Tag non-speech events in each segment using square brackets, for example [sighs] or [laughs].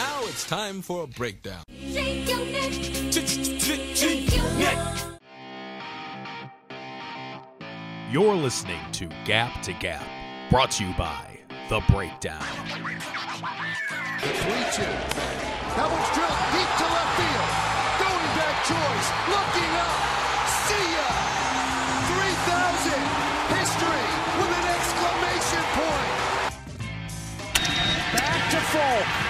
Now it's time for a breakdown. Shake your neck. Shake your neck. You're listening to Gap to Gap, brought to you by The Breakdown. The 3 2. That one's drilled deep to left field. Going back choice. Looking up. See ya. 3,000. History with an exclamation point. Back to Folk.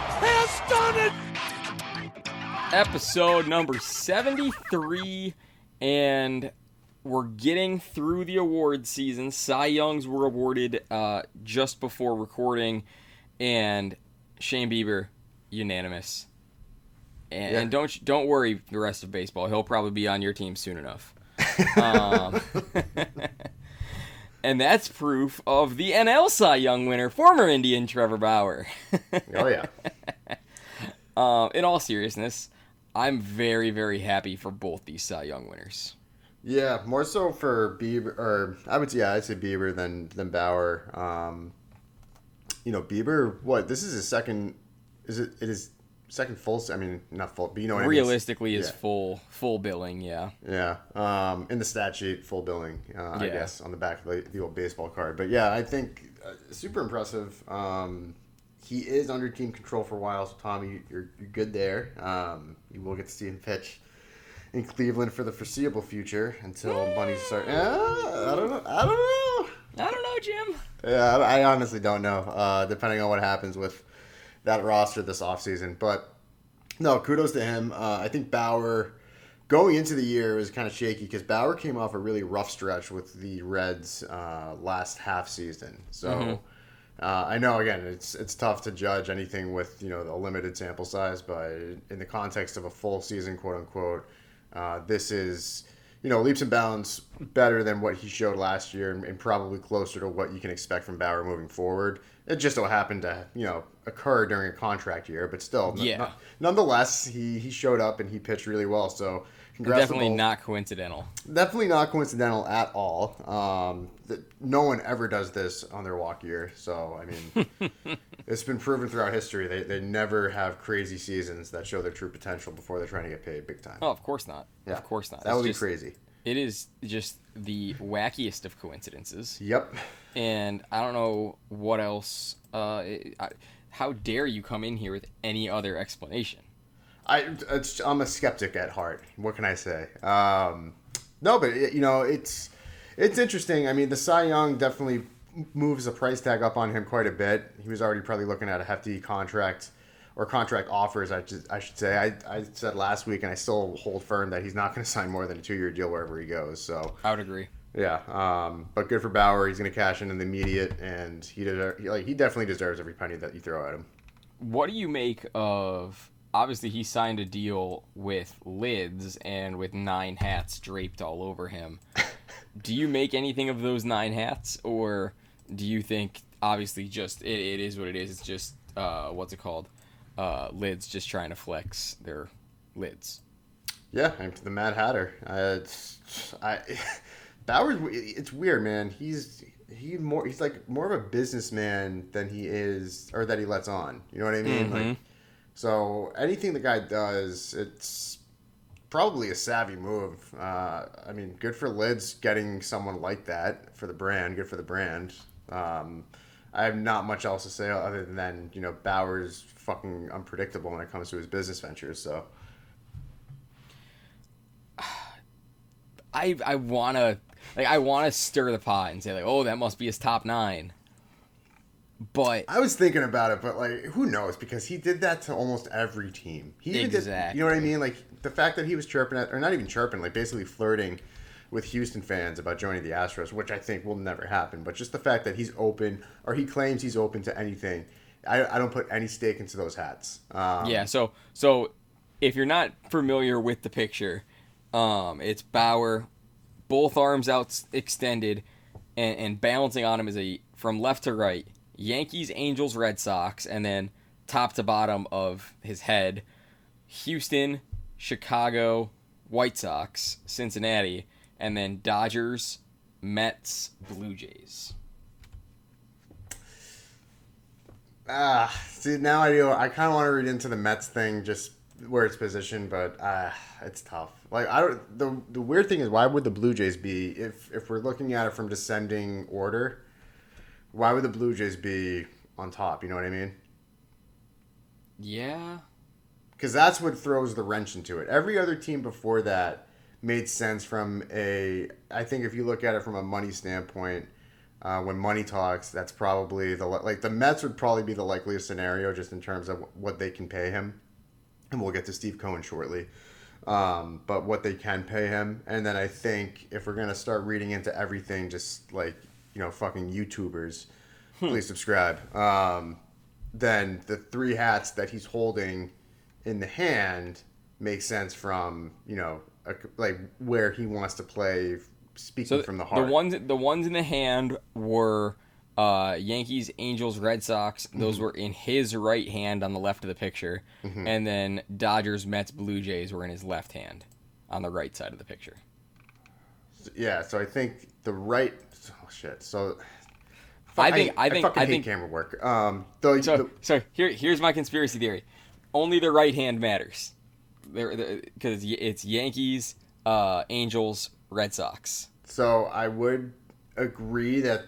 Episode number 73 and we're getting through the award season. Cy youngs were awarded uh, just before recording and shane bieber unanimous. And, and don't don't worry the rest of baseball. He'll probably be on your team soon enough. [laughs] Um, [laughs] and that's proof of the nl cy young winner former indian trevor bauer. [laughs] Oh yeah. Um, in all seriousness, I'm very, very happy for both these Cy Young winners. Yeah, more so for Bieber, or I would yeah, I'd say Bieber than than Bauer. Um, you know, Bieber. What this is his second? Is it? It is second full. I mean, not full, but you know Realistically, is Yeah. full full billing. Yeah, Yeah. Um, in the stat sheet, full billing. Uh, I guess on the back of the, the old baseball card. But yeah, I think uh, super impressive. Um, he is under team control for a while, so Tommy, you're, you're good there. Um, you will get to see him pitch in Cleveland for the foreseeable future until money start. Uh, I don't know. I don't know. I don't know, Jim. Yeah, I I honestly don't know. Uh, depending on what happens with that roster this offseason. But no, kudos to him. Uh, I think Bauer going into the year was kind of shaky because Bauer came off a really rough stretch with the Reds uh, last half season. So. Uh, I know again it's it's tough to judge anything with you know a limited sample size, but in the context of a full season, quote unquote, uh, this is you know leaps and bounds better than what he showed last year, and, and probably closer to what you can expect from Bauer moving forward. It just so happened to you know occur during a contract year, but still, Yeah. n- nonetheless, he he showed up and he pitched really well. So Definitely not coincidental. definitely not coincidental at all. Um, that no one ever does this on their walk year. So I mean, [laughs] it's been proven throughout history they, they never have crazy seasons that show their true potential before they're trying to get paid big time. Oh, of course not. Yeah. Of course not. That It's would be crazy. It is just the wackiest of coincidences, Yep. and I don't know what else. Uh, it- I, how dare you come in here with any other explanation? I it's, I'm a skeptic at heart. What can I say? Um, no, but it, you know it's it's interesting. I mean, the Cy Young definitely moves the price tag up on him quite a bit. He was already probably looking at a hefty contract or contract offers. I just, I should say. I, I said last week, and I still hold firm that he's not going to sign more than a two year deal wherever he goes. So I would agree. yeah, um, but good for Bauer. He's going to cash in in the immediate, and he deser- he, like he definitely deserves every penny that you throw at him. What do you make of? Obviously, he signed a deal with lids and with nine hats draped all over him. [laughs] do you make anything of those nine hats, or do you think obviously just it, it is what it is? It's just uh, what's it called? Uh, lids just trying to flex their lids. Yeah, I'm the Mad Hatter. Uh, it's, I [laughs] Bauer's. It's weird, man. He's he more. He's like more of a businessman than he is, or that he lets on. You know what I mean? Like, so anything the guy does, it's probably a savvy move. Uh, I mean, good for Lids getting someone like that for the brand. Good for the brand. Um, I have not much else to say other than you know Bauer's fucking unpredictable when it comes to his business ventures. So. [sighs] I I wanna like I wanna stir the pot and say like, oh, that must be his top nine. But I was thinking about it, but like, who knows? Because he did that to almost every team. He even did, you know what I mean? Like the fact that he was chirping at, or not even chirping, like basically flirting with Houston fans about joining the Astros, which I think will never happen. But just the fact that he's open, or he claims he's open to anything, I, I don't put any stake into those hats. Um, Yeah, so so if you're not familiar with the picture, um, it's Bauer, both arms out extended, and, and balancing on him is a from left to right Yankees, Angels, Red Sox, and then top to bottom of his head, Houston, Chicago, White Sox, Cincinnati, and then Dodgers, Mets, Blue Jays. Ah, see now I do. I kind of want to read into the Mets thing, just where it's positioned, but ah, it's tough. Like I don't. The the weird thing is, why would the Blue Jays be if if we're looking at it from descending order? Why would the Blue Jays be on top? You know what I mean? Yeah. Because that's what throws the wrench into it. Every other team before that made sense from a. I think if you look at it from a money standpoint, uh, when money talks, that's probably the like the Mets would probably be the likeliest scenario just in terms of what they can pay him, and we'll get to Steve Cohen shortly. Um, but what they can pay him, and then I think if we're gonna start reading into everything, just like you know, fucking YouTubers, please subscribe. Um, then the three hats that he's holding in the hand makes sense from you know a, like where he wants to play speaking So from the heart the ones the ones in the hand were uh, Yankees, Angels, Red Sox. Those Mm-hmm. were in his right hand on the left of the picture, and then Dodgers, Mets, Blue Jays were in his left hand on the right side of the picture. yeah so i think the right oh shit so I think I think fucking I hate think camera work um the, so. the- So here here's my conspiracy theory: only the right hand matters, because it's Yankees, uh, Angels, Red Sox. so i would agree that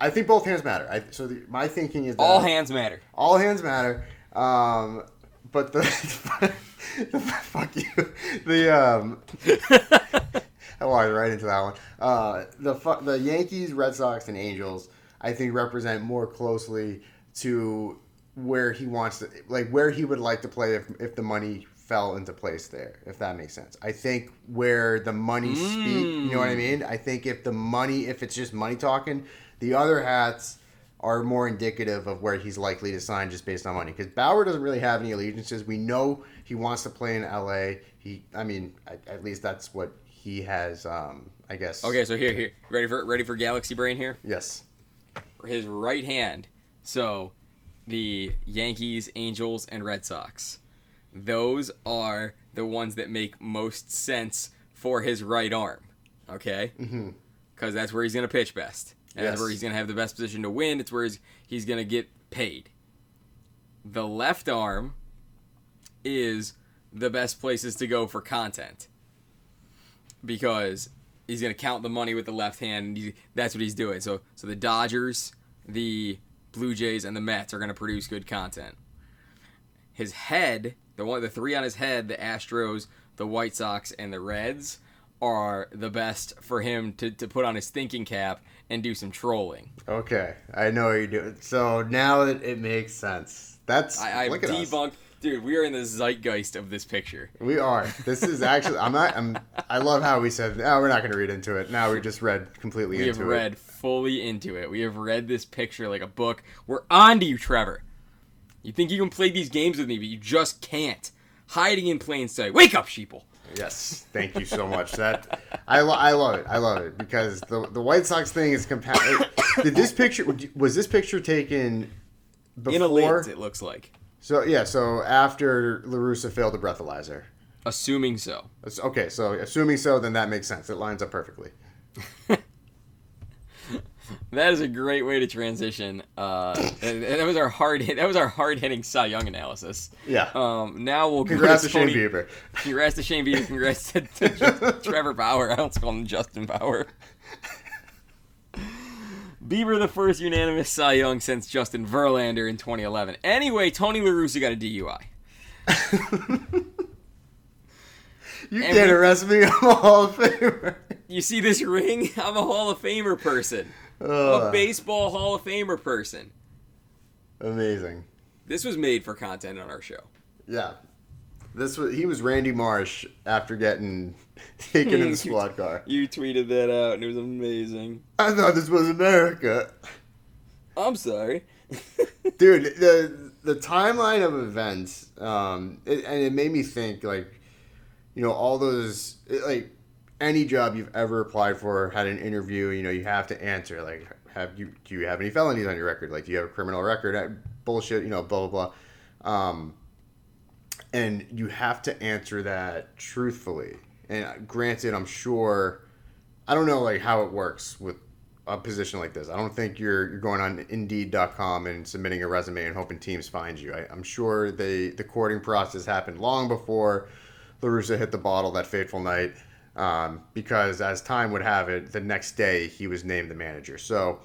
i think both hands matter I, so the, my thinking is that All hands matter. all hands matter um but the, [laughs] the fuck you the um [laughs] I walked right into that one. Uh, the the Yankees, Red Sox, and Angels, I think represent more closely to where he wants to, like where he would like to play if if the money fell into place there. If that makes sense. I think where the money speak, you know what I mean. I think if the money, if it's just money talking, the other hats are more indicative of where he's likely to sign just based on money. Because Bauer doesn't really have any allegiances. We know he wants to play in L.A. He, I mean, at, at least that's what he has. Um, I guess. Okay, so here here ready for ready for Galaxy Brain here. Yes. his right hand. So the Yankees, Angels, and Red Sox. Those are the ones that make most sense for his right arm. Okay? Mm-hmm. Because that's where he's going to pitch best. And Yes. that's where he's going to have the best position to win. It's where he's, he's going to get paid. The left arm is the best places to go for content. Because he's going to count the money with the left hand. And he, that's what he's doing. So, so the Dodgers, the Blue Jays, and the Mets are going to produce good content. His head, the one, the three on his head, the Astros, the White Sox, and the Reds, are the best for him to, to put on his thinking cap and do some trolling. Okay. I know what you're doing. So now that it makes sense. That's I, I at us. Dude. We are in the zeitgeist of this picture. We are. This is actually. I'm not. I'm. I love how we said. No, we're not going to read into it. Now we just read completely We into have it. read fully into it. We have read this picture like a book. We're on to you, Trevor. You think you can play these games with me, but you just can't. Hiding in plain sight. Wake up, sheeple. Yes, thank you so much. That I, lo- I love it. I love it because the the White Sox thing is compound. [coughs] Did this picture was this picture taken before? In a lens, it looks like. So yeah, so after La Russa failed the breathalyzer. Assuming so. Okay, so assuming so, then that makes sense. It lines up perfectly. [laughs] That is a great way to transition. Uh, and, and that was our hard hit. [laughs] That was our hard hitting Cy Young analysis. Yeah. Um. Now we'll Congrats to go Shane Tony- Bieber. Congrats to Shane Bieber. Congrats to, to [laughs] Trevor Bauer. I don't call him Justin Bauer. Bieber, the first unanimous Cy Young since Justin Verlander in 2011. Anyway, Tony La Russa got a DUI. [laughs] You And can't we- arrest me. I'm a Hall of Famer. You see this ring? [laughs] I'm a Hall of Famer person. I'm a baseball Hall of Famer person. amazing. This was made for content on our show. Yeah. This was he was Randy Marsh after getting [laughs] taken in the [laughs] squad car. You tweeted that out, and it was amazing. I thought this was America. I'm sorry. [laughs] Dude, the the timeline of events, um, it, and it made me think like, you know, all those it, like any job you've ever applied for had an interview. You know, you have to answer like, have you do you have any felonies on your record? Like, do you have a criminal record? Uh, Bullshit. You know, blah blah blah. Um, and you have to answer that truthfully. And granted, I'm sure I don't know like how it works with a position like this. I don't think you're you're going on Indeed.com and submitting a resume and hoping teams find you. I, I'm sure the the courting process happened long before La Russa hit the bottle that fateful night. Um, because as time would have it, the next day he was named the manager. So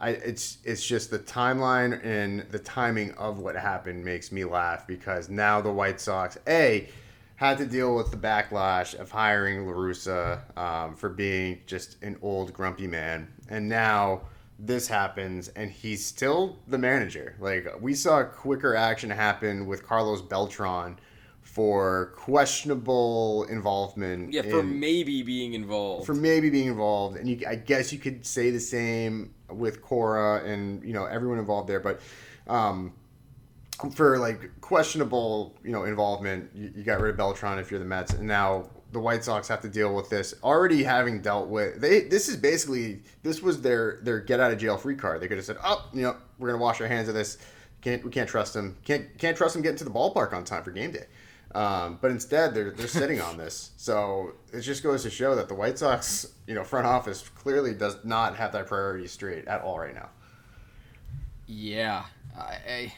I, it's it's just the timeline and the timing of what happened makes me laugh because now the White Sox a had to deal with the backlash of hiring La Russa um, for being just an old grumpy man, and now this happens and he's still the manager. Like we saw quicker action happen with Carlos Beltran for questionable involvement. Yeah, for in- maybe being involved. for maybe being involved, and you, I guess you could say the same with Cora and you know everyone involved there, but um, for like questionable you know involvement, you, you got rid of Beltran if you're the Mets, and now the White Sox have to deal with this already having dealt with they. This is basically this was their their get out of jail free card. They could have said, oh, you know, we're gonna wash our hands of this. Can't we can't trust them? Can't can't trust them getting to the ballpark on time for game day. Um, but instead, they're they're sitting on this, so it just goes to show that the White Sox, you know, front office clearly does not have that priority straight at all right now. Yeah, I, I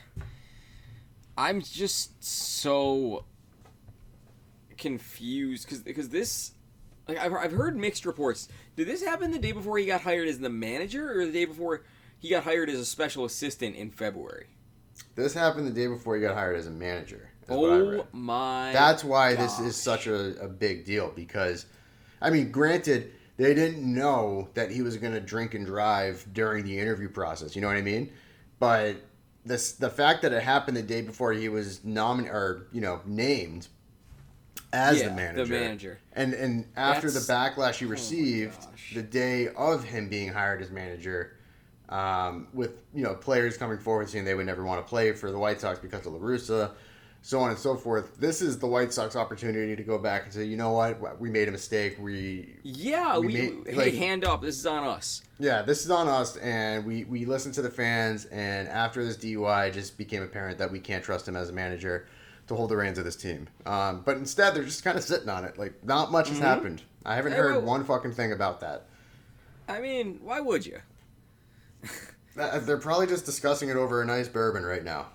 I'm just so confused because because this like I've, I've heard mixed reports. Did this happen the day before he got hired as the manager, or the day before he got hired as a special assistant in February? This happened the day before he got hired as a manager. Is what I Oh my! That's why this is such a, a big deal because, I mean, granted, they didn't know that he was going to drink and drive during the interview process. You know what I mean? But this the fact that it happened the day before he was nominated or you know named as Yeah, the the manager. manager. And and after That's- the backlash he oh received gosh. the day of him being hired as manager, um, with you know players coming forward saying they would never want to play for the White Sox because of La Russa, so on and so forth. This is the White Sox opportunity to go back and say, you know what, we made a mistake. We yeah. we We, made- hey, like- hand up. This is on us. yeah, this is on us, and we we listened to the fans. And after this DUI, it just became apparent that we can't trust him as a manager to hold the reins of this team. Um, but instead, they're just kind of sitting on it. Like not much has happened. I haven't Mm-hmm. Hey, heard one fucking thing about that. I mean, why would you? [laughs] They're probably just discussing it over a nice bourbon right now.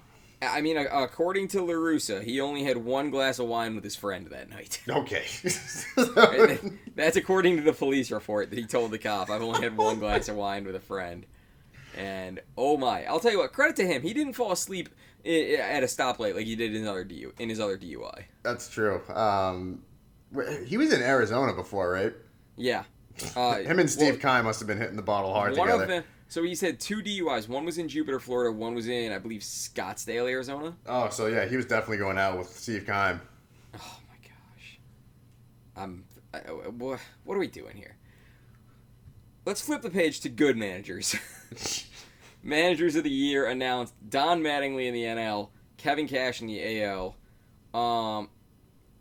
I mean, according to La Russa, he only had one glass of wine with his friend that night. [laughs] Okay. That's according to the police report that he told the cop. I've only had one glass of wine with a friend. And oh my, I'll tell you what. Credit to him. He didn't fall asleep at a stoplight like he did in his other DU in his other DUI. That's true. Um, he was in Arizona before, right? Yeah. [laughs] Uh, Him and Steve well, Keim must have been hitting the bottle hard together. So he said two DUIs. One was in Jupiter, Florida. One was in, I believe, Scottsdale, Arizona. Oh, so yeah, he was definitely going out with Steve Keim. Oh my gosh. I'm. I, I- what what are we doing here? Let's flip the page to good managers. [laughs] managers of the year announced: Don Mattingly in the NL, Kevin Cash in the AL. Um,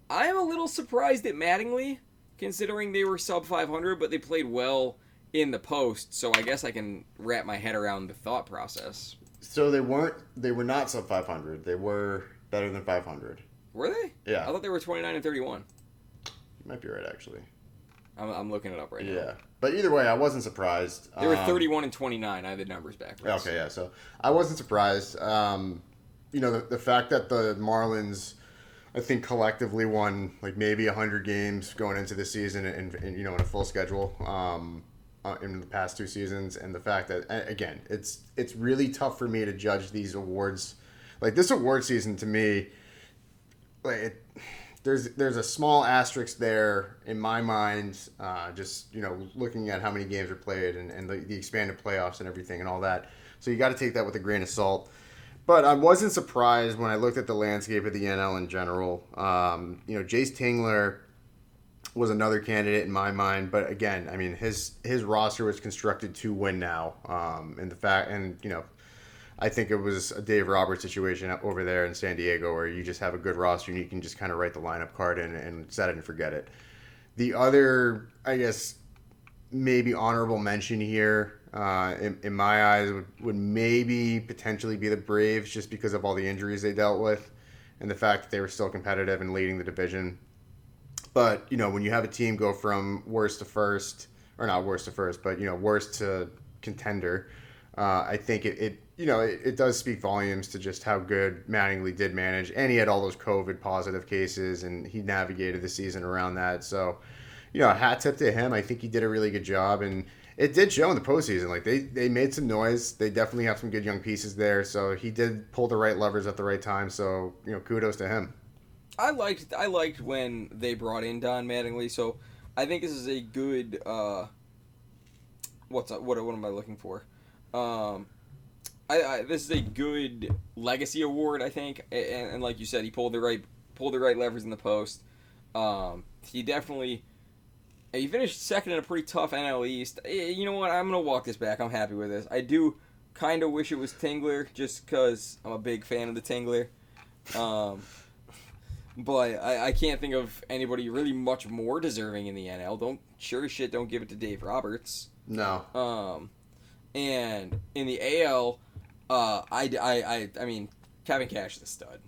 I am a little surprised at Mattingly, considering they were sub 500, but they played well in the post. So I guess I can wrap my head around the thought process. So they weren't. They were not sub 500. They were better than 500. Were they? Yeah. I thought they were 29 and 31. You might be right, actually. I'm, I'm looking it up right now. Yeah. But either way, I wasn't surprised. They were Um, 31 and 29. I had the numbers backwards. Okay, yeah. So I wasn't surprised. Um, you know, the, the fact that the Marlins, I think collectively won like maybe hundred games going into the season, and, and you know in a full schedule um, in the past two seasons, and the fact that again, it's it's really tough for me to judge these awards. Like this award season to me, like it, there's there's a small asterisk there in my mind. Uh, just you know, looking at how many games are played and, and the, the expanded playoffs and everything and all that. So you got to take that with a grain of salt. But I wasn't surprised when I looked at the landscape of the NL in general. Um, you know, Jayce Tingler was another candidate in my mind, but again, I mean his his roster was constructed to win now, um, and the fact and you know I think it was a Dave Roberts situation over there in San Diego where you just have a good roster and you can just kind of write the lineup card in and set it and forget it. The other, I guess, maybe honorable mention here, uh, in, in my eyes, would, would maybe potentially be the Braves just because of all the injuries they dealt with and the fact that they were still competitive and leading the division. But, you know, when you have a team go from worst to first, or not worst to first, but, you know, worst to contender, uh, I think it, it you know, it, it, does speak volumes to just how good Mattingly did manage. And he had all those COVID positive cases and he navigated the season around that. So, you know, hat tip to him. I think he did a really good job. And it did show in the postseason. Like they, they made some noise. They definitely have some good young pieces there. So he did pull the right levers at the right time. So, you know, kudos to him. I liked I liked when they brought in Don Mattingly. So I think this is a good uh what's what what am I looking for? Um I, I, this is a good legacy award, I think, and, and, like you said, he pulled the right pulled the right levers in the post. Um, he definitely he finished second in a pretty tough NL East. Eh, you know what? I'm gonna walk this back. I'm happy with this. I do kind of wish it was Tingler, just because I'm a big fan of the Tingler. Um, but I, I can't think of anybody really much more deserving in the NL. Don't sure as shit don't give it to Dave Roberts. No. Um, and in the AL, uh, I, I, I, I mean, Kevin Cash is a stud.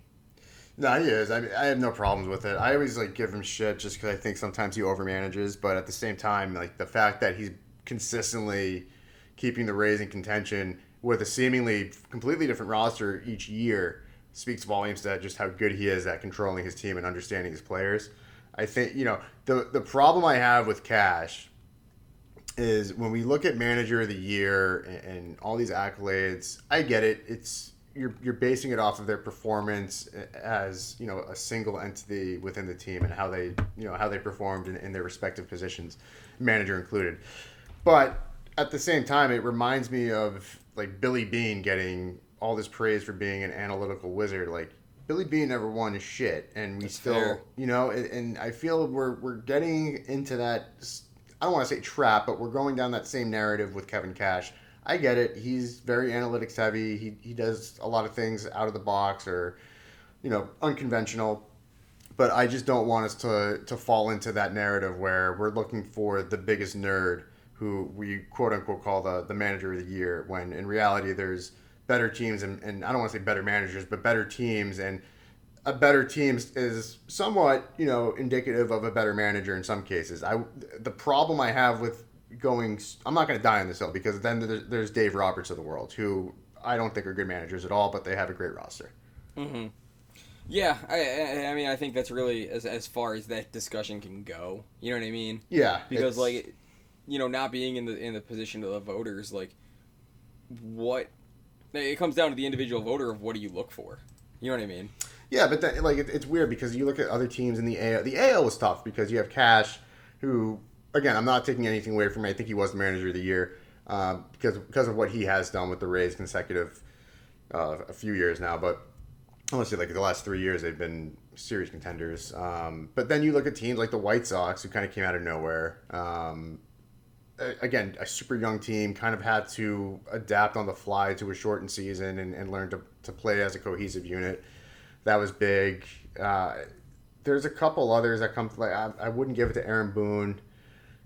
No, he is. I mean, I have no problems with it. I always like give him shit just because I think sometimes he overmanages, but at the same time, like the fact that he's consistently keeping the Rays in contention with a seemingly completely different roster each year speaks volumes to just how good he is at controlling his team and understanding his players. I think you know the the problem I have with Cash is when we look at manager of the year and, and all these accolades. I get it. It's you're you're basing it off of their performance as you know a single entity within the team and how they you know how they performed in, in their respective positions, manager included. But at the same time, it reminds me of like Billy Beane getting all this praise for being an analytical wizard. Like Billy Beane never won shit, and we That's still, fair. you know, and, and I feel we're we're getting into that. I don't want to say trap, but we're going down that same narrative with Kevin Cash. I get it. He's very analytics heavy. He, he does a lot of things out of the box or, you know, unconventional. But I just don't want us to, to fall into that narrative where we're looking for the biggest nerd who we quote unquote call the, the manager of the year when in reality there's better teams and, and I don't want to say better managers, but better teams and a better team is somewhat, you know, indicative of a better manager in some cases. I the problem I have with going, I'm not going to die on this hill because then there's, there's Dave Roberts of the world who I don't think are good managers at all, but they have a great roster. Mhm. Yeah, I, I, I mean, I think that's really as as far as that discussion can go. You know what I mean? Yeah, Because like, you know, not being in the in the position of the voters, like, what it comes down to the individual voter of what do you look for. You know what I mean? Yeah, but then, like it, it's weird because you look at other teams in the AL. The AL was tough because you have Cash, who again I'm not taking anything away from. him. I think he was the manager of the year um, because because of what he has done with the Rays consecutive uh, a few years now. But honestly, like the last three years, they've been serious contenders. Um, but then you look at teams like the White Sox, who kind of came out of nowhere. Um, again, a super young team, kind of had to adapt on the fly to a shortened season and, and learn to, to play as a cohesive unit. That was big. Uh, there's a couple others that come. Like I, I wouldn't give it to Aaron Boone,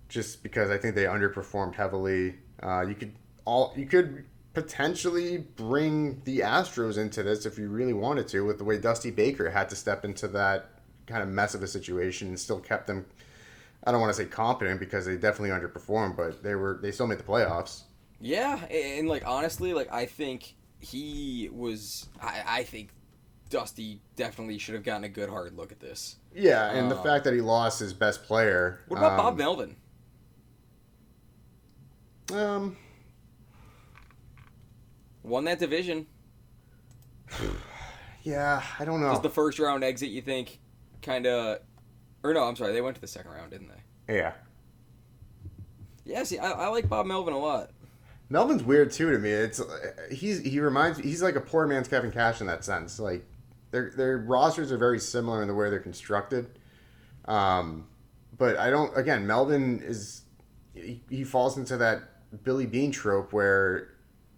just because I think they underperformed heavily. Uh, you could all you could potentially bring the Astros into this if you really wanted to, with the way Dusty Baker had to step into that kind of mess of a situation and still kept them. I don't want to say competent because they definitely underperformed, but they were they still made the playoffs. Yeah, and, like honestly, like I think he was. I, I think Dusty definitely should have gotten a good hard look at this. Yeah, and the Um, fact that he lost his best player. What about Bob um, Melvin? Um, Won that division. [sighs] yeah, I don't know. Was the first round exit you think kind of, or no? I'm sorry, they went to the second round, didn't they? yeah, Yeah, see, I, I like Bob Melvin a lot. Melvin's weird too to me. It's he's he reminds he's like a poor man's Kevin Cash in that sense. Like their their rosters are very similar in the way they're constructed. Um, but I don't. Again, Melvin is he, he falls into that Billy Beane trope where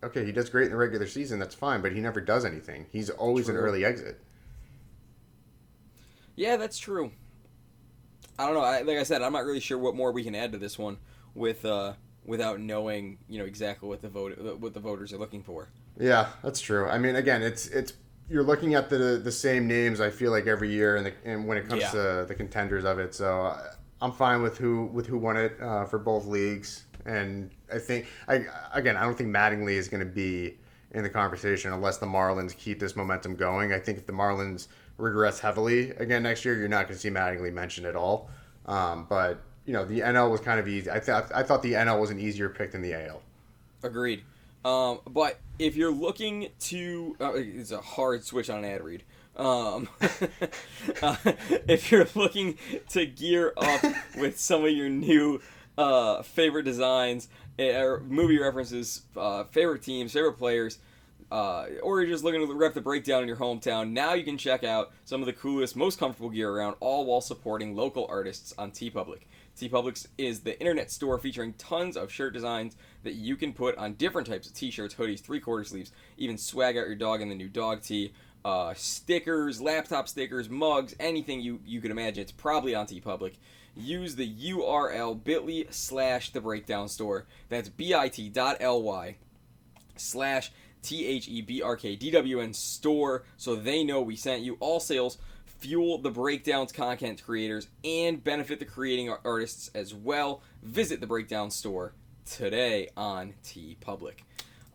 okay, he does great in the regular season. That's fine, but he never does anything. He's always an early exit. Yeah, that's true. I don't know. I, like I said, I'm not really sure what more we can add to this one with uh, without knowing, you know, exactly what the vote what the voters are looking for. Yeah, that's true. I mean, again, it's it's you're looking at the the same names. I feel like every year, and, the, and when it comes Yeah. to the contenders of it, so uh, I'm fine with who with who won it uh, for both leagues. And I think I again, I don't think Mattingly is going to be in the conversation unless the Marlins keep this momentum going. I think if the Marlins regress heavily again next year, you're not going to see Mattingly mentioned at all. Um, but you know, the NL was kind of easy. I thought I thought the NL was an easier pick than the AL. Agreed. Um, but if you're looking to, uh, it's a hard switch on an ad read. Um, [laughs] uh, if you're looking to gear up [laughs] with some of your new uh, favorite designs, eh, movie references, uh, favorite teams, favorite players, uh, or you're just looking to rep the breakdown in your hometown, now you can check out some of the coolest, most comfortable gear around, all while supporting local artists on TeePublic. TeePublic is the internet store featuring tons of shirt designs that you can put on different types of t-shirts, hoodies, three-quarter sleeves, even swag out your dog in the new dog tee, uh, stickers, laptop stickers, mugs, anything you, you could imagine. It's probably on TeePublic. Use the URL bit.ly slash the breakdown store. That's bit.ly slash T H E B R K D W N store so they know we sent you. All sales fuel the breakdowns content creators and benefit the creating artists as well. Visit the breakdown store today on TeePublic.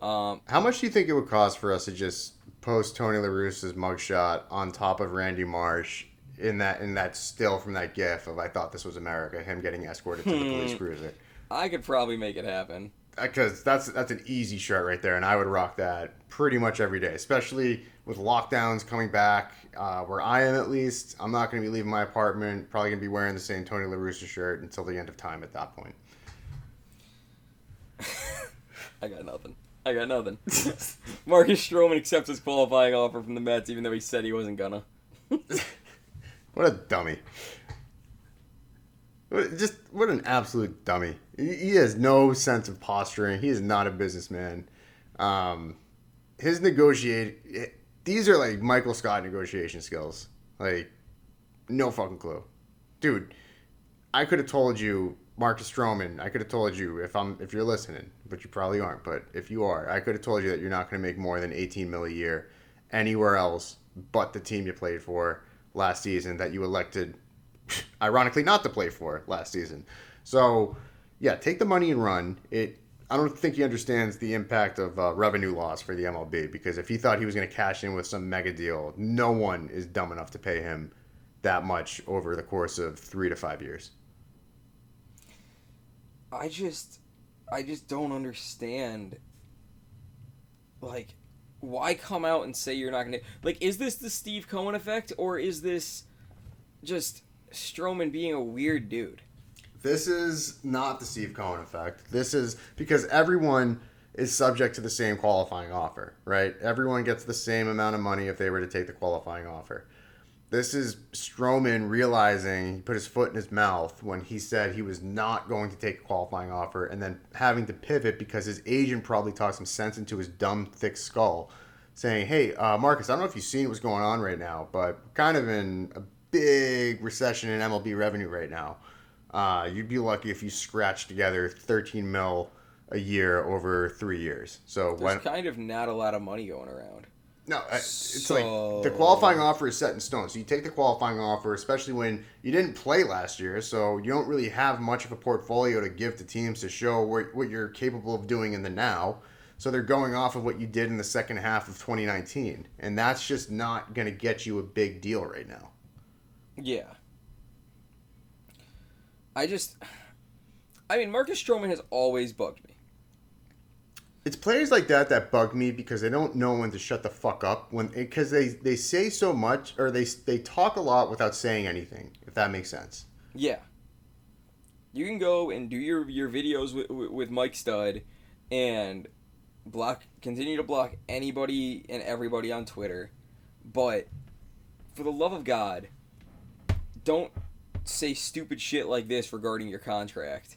Um, How much do you think it would cost for us to just post Tony La Russa's mugshot on top of Randy Marsh in that in that still from that GIF of I thought this was America, him getting escorted to the police cruiser? I could probably make it happen. Because that's that's an easy shirt right there, and I would rock that pretty much every day, especially with lockdowns coming back. Uh, where I am, at least, I'm not going to be leaving my apartment. Probably going to be wearing the same Tony La Russa shirt until the end of time. At that point, [laughs] I got nothing. I got nothing. [laughs] Marcus Stroman accepts his qualifying offer from the Mets, even though he said he wasn't gonna. [laughs] What a dummy. Just what an absolute dummy. He has no sense of posturing. He is not a businessman. Um, his negotiate these are like Michael Scott negotiation skills. Like no fucking clue. Dude, I could have told you Marcus Stroman, I could have told you if I'm if you're listening, but you probably aren't, but if you are, I could have told you that you're not going to make more than 18 mil a year anywhere else but the team you played for last season that you elected [laughs] ironically not to play for last season. So, yeah, take the money and run. It I don't think he understands the impact of uh, revenue loss for the MLB because if he thought he was going to cash in with some mega deal, no one is dumb enough to pay him that much over the course of 3 to 5 years. I just I just don't understand like why come out and say you're not gonna like is this the Steve Cohen effect or is this just Stroman being a weird dude? This is not the Steve Cohen effect. This is because everyone is subject to the same qualifying offer, right? Everyone gets the same amount of money if they were to take the qualifying offer. This is Stroman realizing he put his foot in his mouth when he said he was not going to take a qualifying offer and then having to pivot because his agent probably talked some sense into his dumb, thick skull, saying, Hey, uh, Marcus, I don't know if you've seen what's going on right now, but kind of in a big recession in MLB revenue right now. Uh, you'd be lucky if you scratched together 13 mil a year over three years. So There's when, kind of not a lot of money going around. no, it's So- like the qualifying offer is set in stone. So you take the qualifying offer, especially when you didn't play last year, so you don't really have much of a portfolio to give to teams to show what, what you're capable of doing in the now. So they're going off of what you did in the second half of 2019, and that's just not going to get you a big deal right now. Yeah. I just I mean Marcus Stroman has always bugged me. It's players like that that bug me because they don't know when to shut the fuck up when because they they say so much or they they talk a lot without saying anything. If that makes sense. Yeah. You can go and do your your videos with, with, with Mike Stud and block continue to block anybody and everybody on Twitter. But for the love of God, don't say stupid shit like this regarding your contract.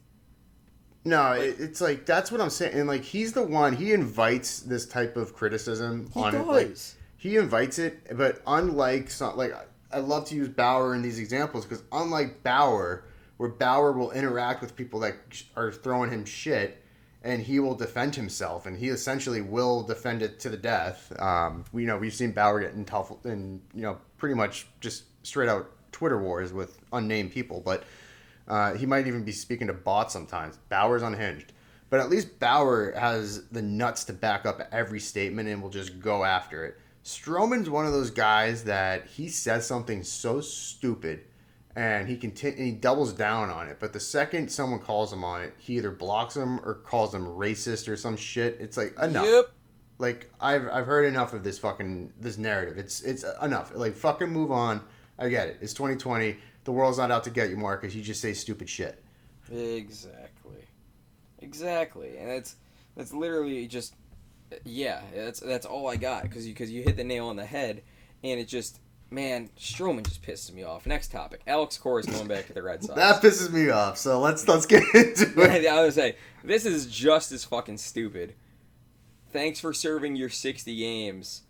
No, it, it's like that's what I'm saying. And like he's the one he invites this type of criticism He on it. Like, does. he invites it, but unlike some like I love to use Bauer in these examples because unlike Bauer, where Bauer will interact with people that are throwing him shit, and he will defend himself, and he essentially will defend it to the death. Um, we know we've seen Bauer get in tough and you know pretty much just straight out Twitter wars with unnamed people, but uh, he might even be speaking to bots sometimes. Bauer's unhinged. But at least Bauer has the nuts to back up every statement and will just go after it. Stroman's one of those guys that he says something so stupid and he conti- and he doubles down on it. But the second someone calls him on it, he either blocks him or calls him racist or some shit. It's like enough. Yep. Like I've I've heard enough of this fucking this narrative. It's it's enough. Like fucking move on. I get it. It's 2020. The world's not out to get you, Marcus. You just say stupid shit. Exactly. Exactly. And that's that's literally just yeah, that's that's all I got cuz you cuz you hit the nail on the head and it just man, Stroman just pisses me off. Next topic. Alex Cora is going back to the Red [laughs] Sox. That pisses me off. So let's let's get into [laughs] it. I was say this is just as fucking stupid. Thanks for serving your 60 games.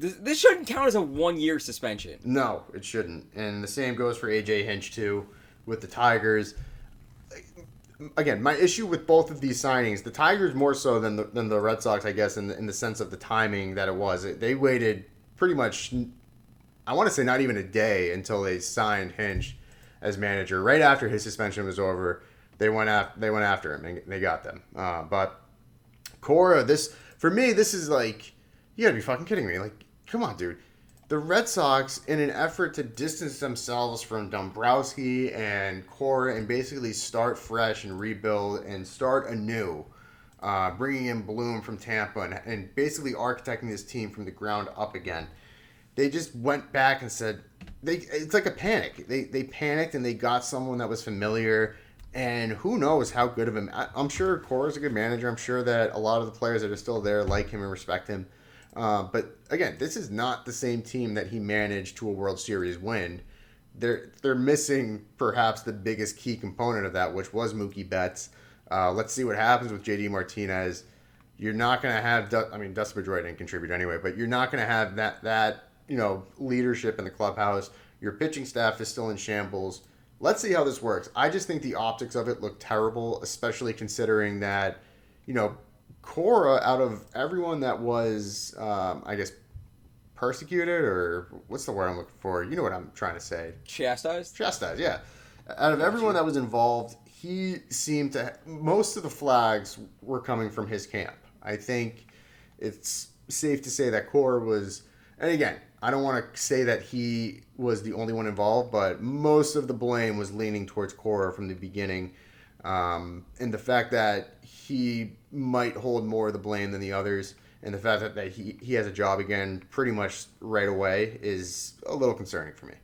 This, shouldn't count as a one year suspension. No, it shouldn't. And the same goes for AJ Hinch too, with the Tigers. Again, my issue with both of these signings, the Tigers more so than the than the Red Sox, I guess, in the, in the sense of the timing that it was. They waited pretty much, I want to say, not even a day until they signed Hinch as manager. Right after his suspension was over, they went after they went after him and they got them. Uh, but Cora, this for me, this is like you gotta be fucking kidding me. Like, come on, dude. The Red Sox, in an effort to distance themselves from Dombrowski and Cora and basically start fresh and rebuild and start anew, uh, bringing in Bloom from Tampa and, and basically architecting this team from the ground up again, they just went back and said, they it's like a panic. They they panicked and they got someone that was familiar. And who knows how good of him? I'm sure Cora's a good manager. I'm sure that a lot of the players that are still there like him and respect him. Uh, but again, this is not the same team that he managed to a World Series win. They're they're missing perhaps the biggest key component of that, which was Mookie Betts. Uh, let's see what happens with JD Martinez. You're not going to have. Du- I mean, Dustin Pedroia didn't contribute anyway, but you're not going to have that that you know leadership in the clubhouse. Your pitching staff is still in shambles. Let's see how this works. I just think the optics of it look terrible, especially considering that you know Cora, out of everyone that was, um, I guess, persecuted or what's the word I'm looking for? You know what I'm trying to say. Chastised? Chastised, yeah. Out of everyone that was involved, he seemed to. Most of the flags were coming from his camp. I think it's safe to say that Cora was. And again, I don't want to say that he was the only one involved, but most of the blame was leaning towards Cora from the beginning. Um, and the fact that he might hold more of the blame than the others, and the fact that, that he, he has a job again pretty much right away is a little concerning for me.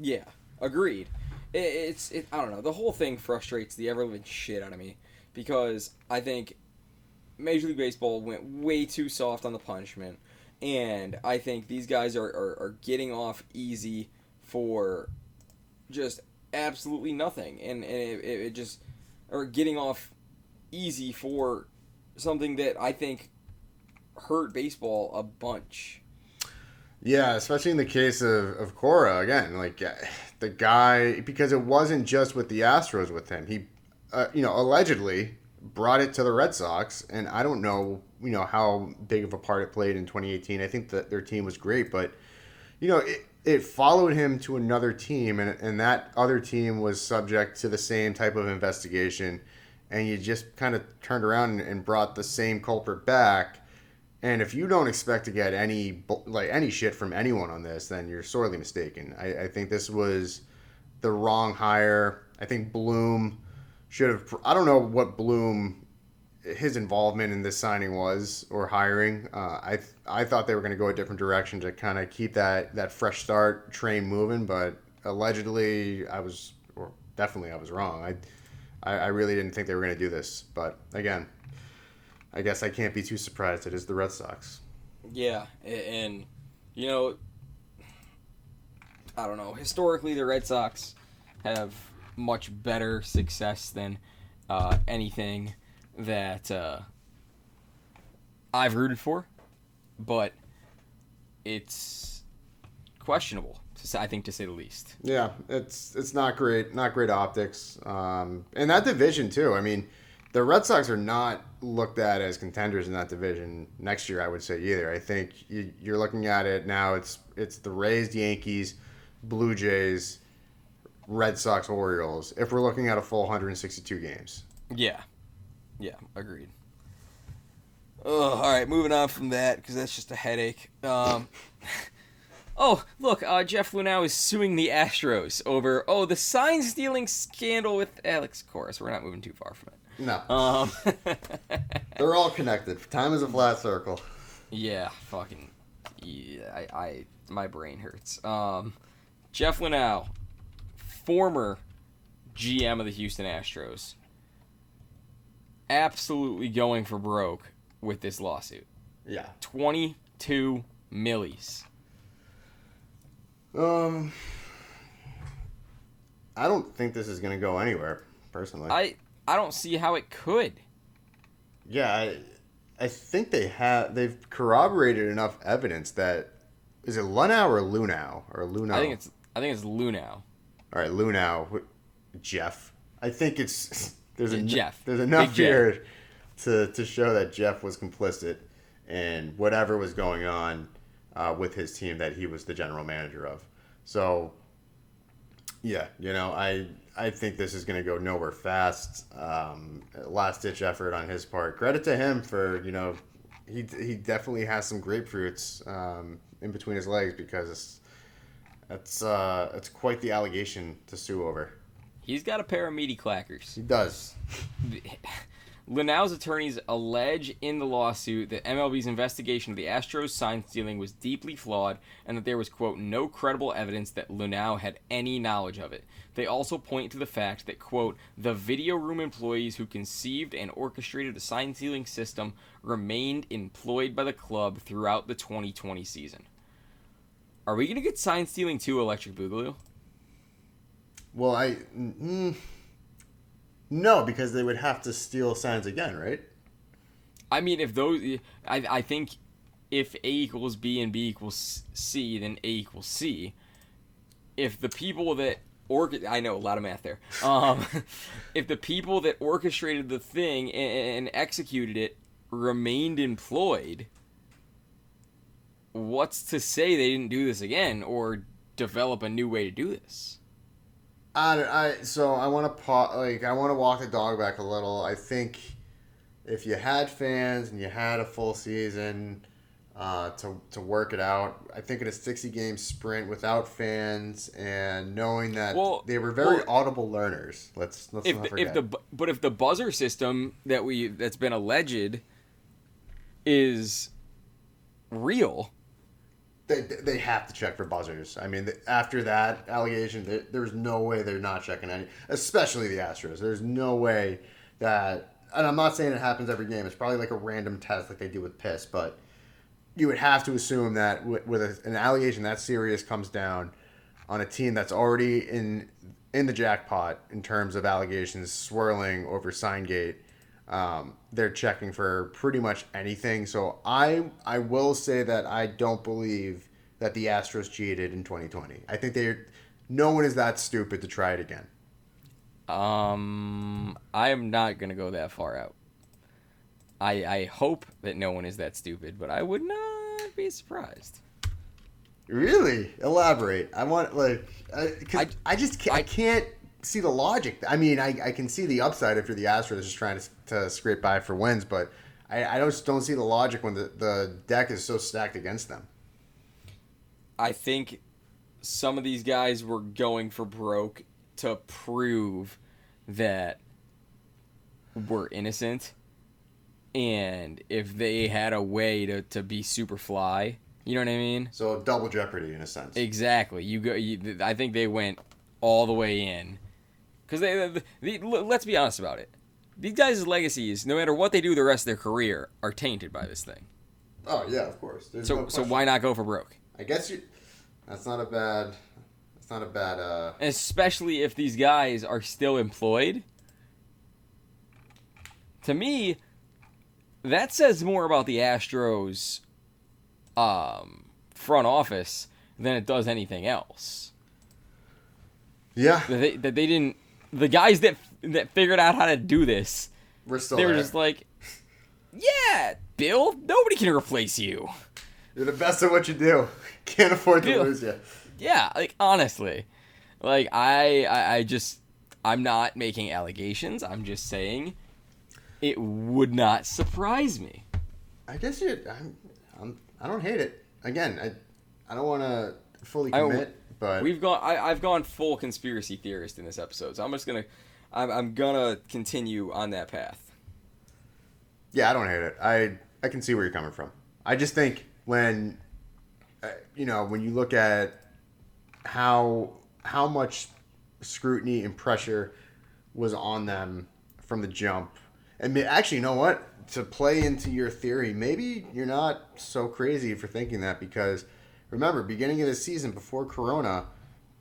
Yeah, agreed. It, it's it. I don't know. The whole thing frustrates the ever living shit out of me because I think Major League Baseball went way too soft on the punishment, and I think these guys are are, are getting off easy for just absolutely nothing, and and it, it, just or getting off easy for something that I think hurt baseball a bunch. Yeah, especially in the case of, of Cora again, like uh, the guy because it wasn't just with the Astros with him. He, uh, you know, allegedly brought it to the Red Sox, and I don't know, you know, how big of a part it played in 2018. I think that their team was great, but you know, it, it followed him to another team, and and that other team was subject to the same type of investigation, and you just kind of turned around and, brought the same culprit back. And if you don't expect to get any like any shit from anyone on this, then you're sorely mistaken. I, I think this was the wrong hire. I think Bloom should have. I don't know what Bloom his involvement in this signing was or hiring. Uh, I I thought they were going to go a different direction to kind of keep that that fresh start train moving, but allegedly I was or definitely I was wrong. I I, I really didn't think they were going to do this, but again, I guess I can't be too surprised. It is the Red Sox. Yeah, and you know, I don't know. Historically, the Red Sox have much better success than uh, anything that uh, I've rooted for, but it's questionable. I think to say the least. Yeah, it's it's not great, not great optics. Um, and that division too. I mean, the Red Sox are not looked at as contenders in that division next year. I would say either. I think you, you're looking at it now. It's it's the Rays, Yankees, Blue Jays, Red Sox, Orioles. If we're looking at a full 162 games. Yeah, yeah, agreed. Oh, all right, moving on from that because that's just a headache. Um, [laughs] oh, look, uh, Jeff Luhnow is suing the Astros over oh the sign stealing scandal with Alex Cora. We're not moving too far from it. No, Um, [laughs] [laughs] they're all connected. Time is a flat circle. yeah, fucking, yeah, I, I, my brain hurts. Um, Jeff Luhnow, former GM of the Houston Astros, absolutely going for broke with this lawsuit. Yeah. 22 millis. Um, I don't think this is gonna go anywhere. Personally, I I don't see how it could. Yeah, I, I think they have. They've corroborated enough evidence that is it Luhnow or Luhnow or Luhnow? I think it's I think it's Luhnow. all right. Luhnow, Jeff. I think it's [laughs] there's en- Jeff. There's enough Big Jeff. here to to show that Jeff was complicit in whatever was going on uh, with his team that he was the general manager of. So yeah, you know, I I think this is going to go nowhere fast. Um, last ditch effort on his part. Credit to him for you know, he he definitely has some grapefruits um, in between his legs because that's uh, that's quite the allegation to sue over. He's got a pair of meaty clackers. He does. [laughs] Luhnow's attorneys allege in the lawsuit that MLB's investigation of the Astros sign stealing was deeply flawed and that there was, quote, no credible evidence that Luhnow had any knowledge of it. They also point to the fact that, quote, the video room employees who conceived and orchestrated the sign stealing system remained employed by the club throughout the 2020 season. Are we going to get sign stealing too, Electric Boogaloo? Well, I mm, no because they would have to steal signs again, right? I mean, if those, I, I think if A equals B and B equals C, then A equals C. If the people that or I know a lot of math there. Um, [laughs] if the people that orchestrated the thing and, and executed it remained employed, what's to say they didn't do this again or develop a new way to do this? I, don't- I so I want to pa- like I want to walk the dog back a little. I think if you had fans and you had a full season uh, to to work it out, I think in a sixty game sprint without fans and knowing that Well- they were very well- audible learners. Let's let's if not forget. if the but if the buzzer system that we that's been alleged is real, they, they have to check for buzzers. I mean, th- after that allegation, there, there's no way they're not checking any, especially the Astros. There's no way that, and I'm not saying it happens every game. It's probably like a random test like they do with piss, but you would have to assume that with, with a, an allegation that serious comes down on a team that's already in in the jackpot in terms of allegations swirling over Signgate. Um, they're checking for pretty much anything. So I I will say that I don't believe that the Astros cheated in 2020. I think they no one is that stupid to try it again. um, I am not gonna go that far out. I I hope that no one is that stupid, but I would not be surprised. Really? Elaborate. I want like because I, I- just can't, I, I- can't see the logic. I mean, I, I can see the upside if you're the Astros just trying to, to scrape by for wins, but I, I just don't see the logic when the, the deck is so stacked against them. I think some of these guys were going for broke to prove that we're innocent. And if they had a way to, to be super fly, you know what I mean? So double jeopardy in a sense. Exactly. You go. You, I think they went all the way in, because they, the, the, Let's be honest about it. These guys' legacies, no matter what they do the rest of their career, are tainted by this thing. Oh yeah, of course. There's So no so why not go for broke? I guess you. That's not a bad. That's not a bad. uh And especially if these guys are still employed. to me, that says more about the Astros um, front office than it does anything else. Yeah, That they, that they didn't. The guys that that figured out how to do this, we're still they were there. just like, "Yeah, Bill, nobody can replace you." You're the best at what you do. [laughs] Can't afford to lose you. Yeah, like honestly, like I, I, I just, I'm not making allegations. I'm just saying, it would not surprise me. I guess you. I'm, I'm. I don't hate it. Again, I. I don't want to fully commit, but We've gone. I, I've gone full conspiracy theorist in this episode, so I'm just gonna, I'm, I'm gonna continue on that path. yeah, I don't hate it. I. I can see where you're coming from. I just think when, uh, you know, when you look at how how much scrutiny and pressure was on them from the jump, and actually, you know what? To play into your theory, maybe you're not so crazy for thinking that because remember, beginning of the season before Corona,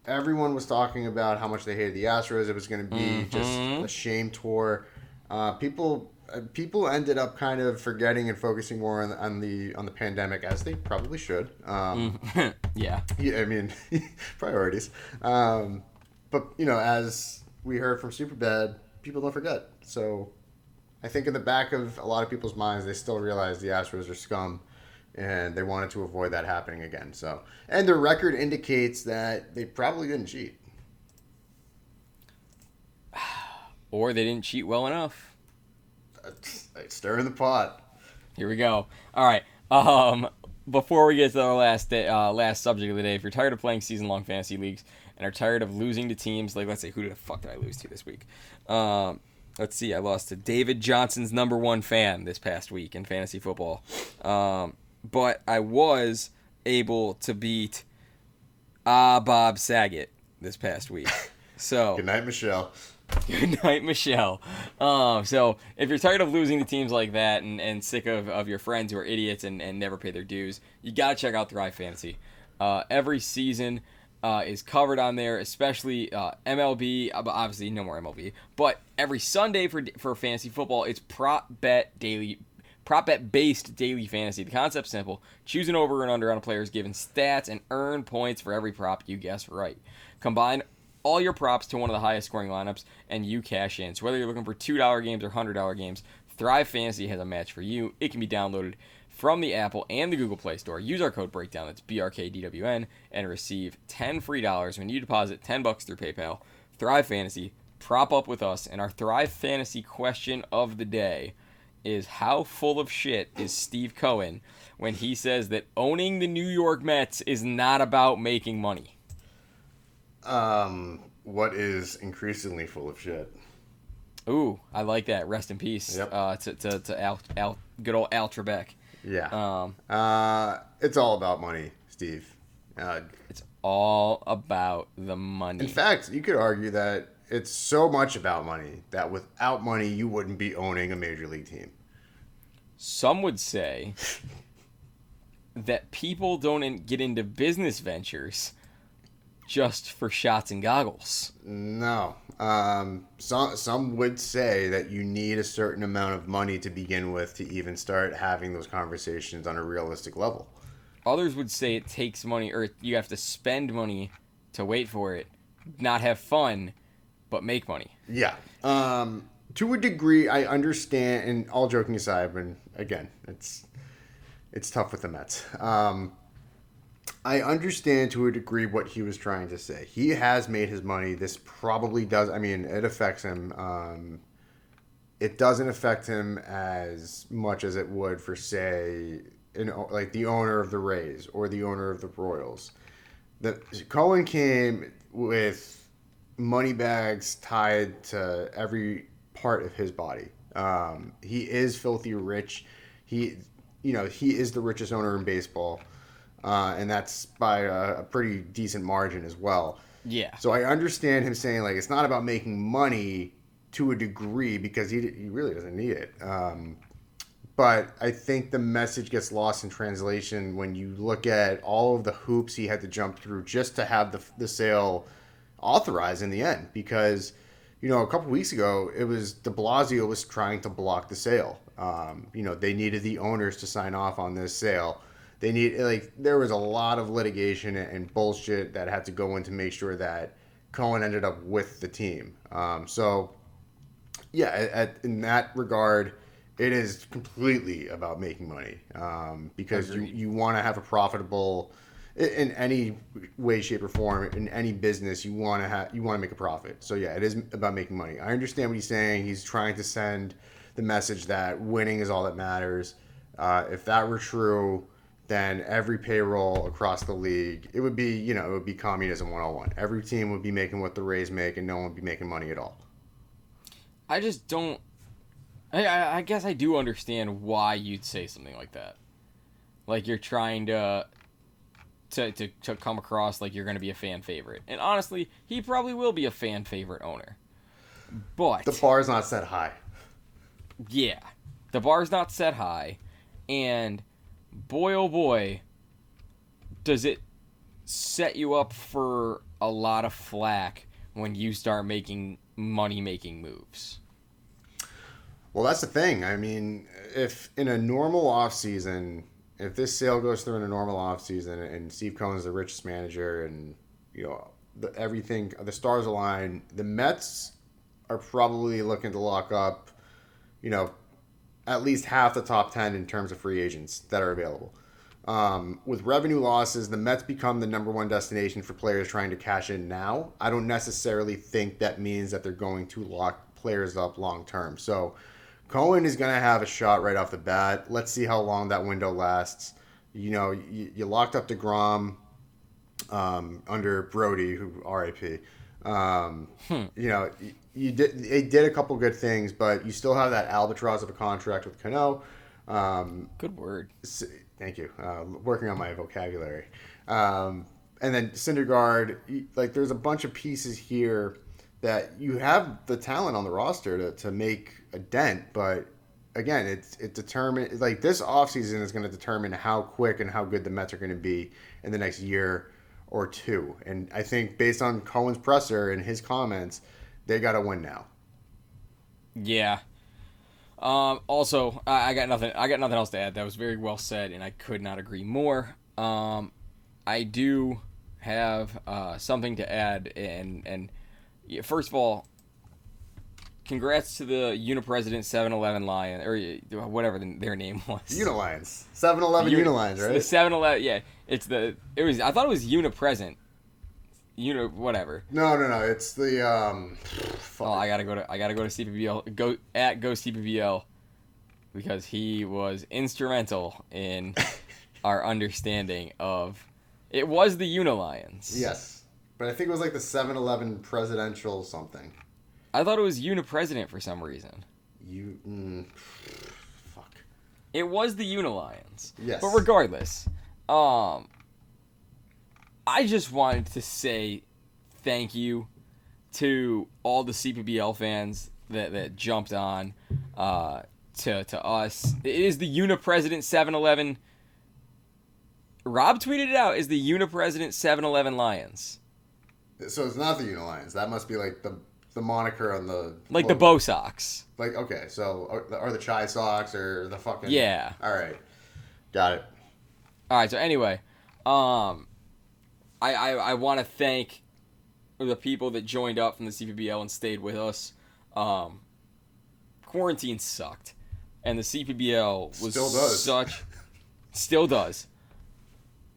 everyone was talking about how much they hated the Astros. It was going to be just a shame tour. Uh, people uh, people ended up kind of forgetting and focusing more on, on the on the pandemic as they probably should. Um, [laughs] Yeah. yeah, I mean, [laughs] priorities. Um, but you know, as we heard from Superbad, people don't forget. So, I think in the back of a lot of people's minds, they still realize the Astros are scum, and they wanted to avoid that happening again. So, and their record indicates that they probably didn't cheat. [sighs] Or they didn't cheat well enough. Like, stir in the pot. Here we go. All right. Um, before we get to our last day, uh, last subject of the day, if you're tired of playing season-long fantasy leagues and are tired of losing to teams like, let's say, who the fuck did I lose to this week? Um, let's see. I lost to David Johnson's number one fan this past week in fantasy football, um, but I was able to beat Ah Bob Saget this past week. [laughs] So Good night, Michelle. [laughs] Good night, Michelle. Um, so if you're tired of losing to teams like that and, and sick of, of your friends who are idiots and, and never pay their dues, you got to check out Thrive Fantasy. Uh, every season uh, is covered on there, especially uh, MLB. uh, but Obviously, no more MLB. But every Sunday for for fantasy football, it's prop bet daily. Prop bet based daily fantasy. The concept's simple. Choose an over and under on a player's given stats and earn points for every prop you guess right. Combine all your props to one of the highest scoring lineups and you cash in. So whether you're looking for $2 games or $100 games, Thrive Fantasy has a match for you. It can be downloaded from the Apple and the Google Play Store. Use our code breakdown, that's BRKDWN, and receive 10 free dollars when you deposit 10 bucks through PayPal. Thrive Fantasy, prop up with us, and our Thrive Fantasy question of the day is how full of shit is Steve Cohen when he says that owning the New York Mets is not about making money? Um, what is increasingly full of shit? Ooh, I like that. Rest in peace Yep. uh, to, to, to Al, Al, good old Al Trebek. Yeah. Um, uh, it's all about money, Steve. Uh, it's all about the money. In fact, you could argue that it's so much about money that without money, you wouldn't be owning a major league team. Some would say that people don't get into business ventures just for shots and goggles. No. Um, some some would say that you need a certain amount of money to begin with to even start having those conversations on a realistic level. Others would say it takes money, or you have to spend money to wait for it, not have fun, but make money. Yeah. Um, to a degree, I understand. And all joking aside, when again, it's it's tough with the Mets. Um, I understand to a degree what he was trying to say. He has made his money. This probably does. I mean, it affects him. Um, it doesn't affect him as much as it would for, say, an, like the owner of the Rays or the owner of the Royals. The Cohen came with money bags tied to every part of his body. Um, he is filthy rich. He, you know, he is the richest owner in baseball, uh, and that's by a, a pretty decent margin as well. Yeah. So I understand him saying like it's not about making money to a degree because he he really doesn't need it. Um, but I think the message gets lost in translation when you look at all of the hoops he had to jump through just to have the the sale authorized in the end because you know, a couple weeks ago, it was De Blasio was trying to block the sale. Um, you know, they needed the owners to sign off on this sale. They need like there was a lot of litigation and bullshit that had to go in to make sure that Cohen ended up with the team. Um, so, yeah, at, at, in that regard, it is completely about making money um, because you, you want to have a profitable in any way shape or form in any business you want to have you want to make a profit. So yeah it is about making money. I understand what he's saying. He's trying to send the message that winning is all that matters. Uh, if that were true then every payroll across the league it would be you know it would be communism 101 every team would be making what the rays make and no one would be making money at all. I just don't. I, I, I guess I do understand why you'd say something like that. Like you're trying to, to, to, to come across like you're going to be a fan favorite. And honestly, he probably will be a fan favorite owner. But the bar is not set high yeah, the bar is not set high, and boy oh boy, does it set you up for a lot of flack when you start making money making moves. Well, that's the thing. I mean, if in a normal off season, if this sale goes through in a normal off season, and Steve Cohen's the richest manager, and you know the, everything, the stars align, the Mets are probably looking to lock up, you know, at least half the top ten in terms of free agents that are available. Um, with revenue losses, the Mets become the number one destination for players trying to cash in now. I don't necessarily think that means that they're going to lock players up long term. So Cohen is going to have a shot right off the bat. Let's see how long that window lasts. You know, you, you locked up DeGrom um, under Brodie, who RIP. Um, You know, you, you did they did a couple good things, but you still have that albatross of a contract with Cano. Um, Good word. S- Thank you. Uh, working on my vocabulary. Um, and then Syndergaard, like there's a bunch of pieces here that you have the talent on the roster to, to make a dent, but again, it's it determine like this offseason is going to determine how quick and how good the Mets are going to be in the next year or two. And I think based on Cohen's presser and his comments, they got to win now. Yeah. Um, also, I, I got nothing. I got nothing else to add. That was very well said, and I could not agree more. Um, I do have uh, something to add, and and first of all, congrats to the Unipresident 7-Eleven Lion or uh, whatever the, their name [laughs] was. Unilions. 7-Eleven Uni- Unilions, right? The 7-Eleven, yeah. It's the it was. I thought it was Unipresent. Uni whatever. No, no, no. It's the um. [sighs] Oh, I gotta go to I gotta go to CPBL go at go CPBL because he was instrumental in [laughs] our understanding of it was the Unilions. Yes. But I think it was like the 7 Eleven presidential something. I thought it was Unipresident for some reason. You. Mm, [sighs] fuck. It was the Unilions. Yes. But regardless, um I just wanted to say thank you to all the CPBL fans that, that jumped on uh, to, to us. It is the Unipresident 7-Eleven. Rob tweeted it out. Is the Unipresident 7-Eleven Lions So it's not the Unilions. That must be like the the moniker on the. like the bow socks. Like, okay, so are, are the Chai socks or the fucking. Yeah. All right. Got it. All right. So anyway, um, I I, I want to thank the people that joined up from the CPBL and stayed with us. Um, quarantine sucked, and the CPBL was Still does. such, still does,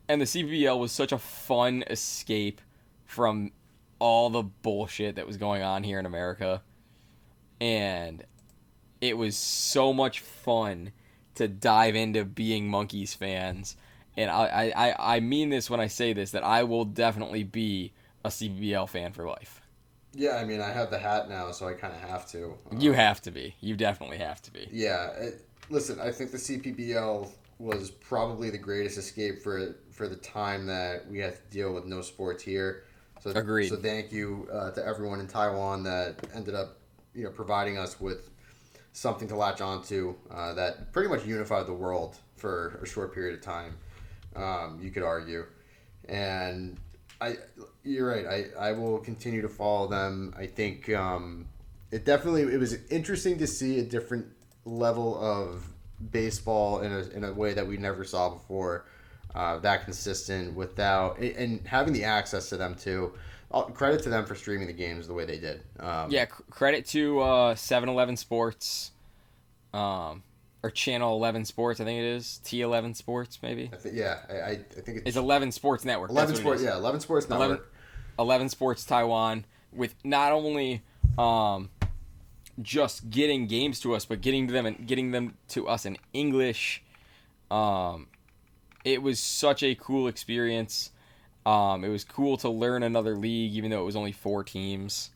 and the CPBL was such a fun escape from all the bullshit that was going on here in America, and it was so much fun to dive into being monkeys fans and I, I, I mean this when I say this that I will definitely be a CPBL fan for life. Yeah, I mean, I have the hat now, so I kind of have to. You Um, have to be. You definitely have to be. Yeah. It, listen, I think the CPBL was probably the greatest escape for for the time that we had to deal with no sports here. So, Agreed. So thank you uh, to everyone in Taiwan that ended up, you know, providing us with something to latch onto uh, that pretty much unified the world for a short period of time. Um, you could argue, and I you're right. I, I will continue to follow them. I think um, it definitely it was interesting to see a different level of baseball in a, in a way that we never saw before. Uh, that consistent without and having the access to them too. Credit to them for streaming the games the way they did. Um, Yeah, c- credit to uh, 7-Eleven Sports, um, or Channel 11 Sports, I think it is. T11 Sports, maybe. I think, yeah, I, I think it's, It's 11 Sports Network. Eleven that's what it Sports. Yeah, Eleven Sports Network. 11 Sports Taiwan with not only um, just getting games to us, but getting them and getting them to us in English. Um, it was such a cool experience. Um, it was cool to learn another league, even though it was only four teams.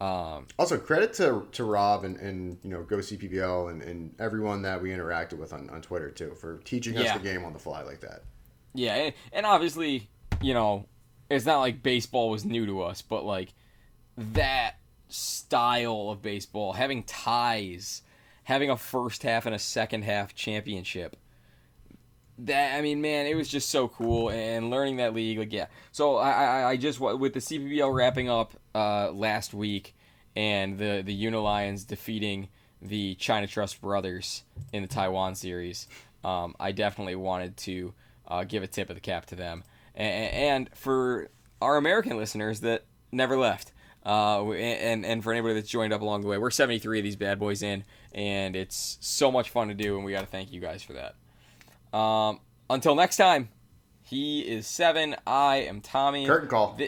Um, Also, credit to to Rob and, and you know Go CPBL and, and everyone that we interacted with on, on Twitter too for teaching us the game on the fly like that. Yeah, and- and obviously, you know, it's not like baseball was new to us, but like that style of baseball, having ties, having a first half and a second half championship. That I mean, man, it was just so cool, and learning that league, like yeah. So I, I, I just with the CPBL wrapping up uh, last week, and the the Unilions defeating the China Trust Brothers in the Taiwan series, um, I definitely wanted to uh, give a tip of the cap to them, and, and for our American listeners that never left. Uh, and and for anybody that's joined up along the way, we're 73 of these bad boys in, and it's so much fun to do, and we got to thank you guys for that. Um, until next time, he is seven. I am Tommy. Curtain call.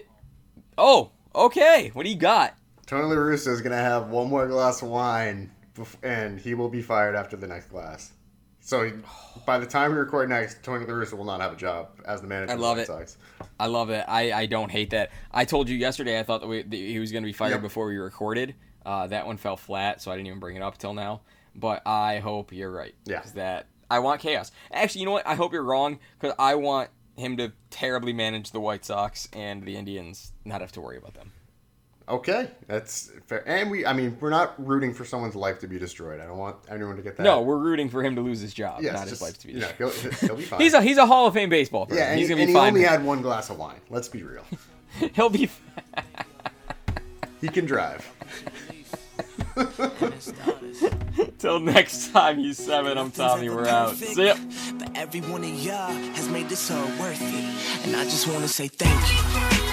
Oh, okay. What do you got? Tony La Russa is gonna have one more glass of wine, bef- and he will be fired after the next glass. So he- [sighs] by the time we record next, Tony La Russa will not have a job as the manager. I love it. Sox. I love it. I, I don't hate that. I told you yesterday I thought that, we, that he was going to be fired Yep. before we recorded. Uh, that one fell flat, so I didn't even bring it up till now. But I hope you're right. Yeah. That I want chaos. Actually, you know what? I hope you're wrong because I want him to terribly manage the White Sox and the Indians, not have to worry about them. Okay, that's fair. And we, I mean, we're not rooting for someone's life to be destroyed. I don't want anyone to get that. No, we're rooting for him to lose his job, yes, not his life to be you know, destroyed. he'll, he'll be [laughs] fine. He's a he's a Hall of Fame baseball player. yeah, and, he's he, gonna and be he fine. only had one glass of wine. Let's be real. [laughs] He'll be. He can drive. [laughs] Till next time, you seven. I'm Tommy. We're out. See ya. But every one of y'all has made this all worth it. And I just wanna say thank you.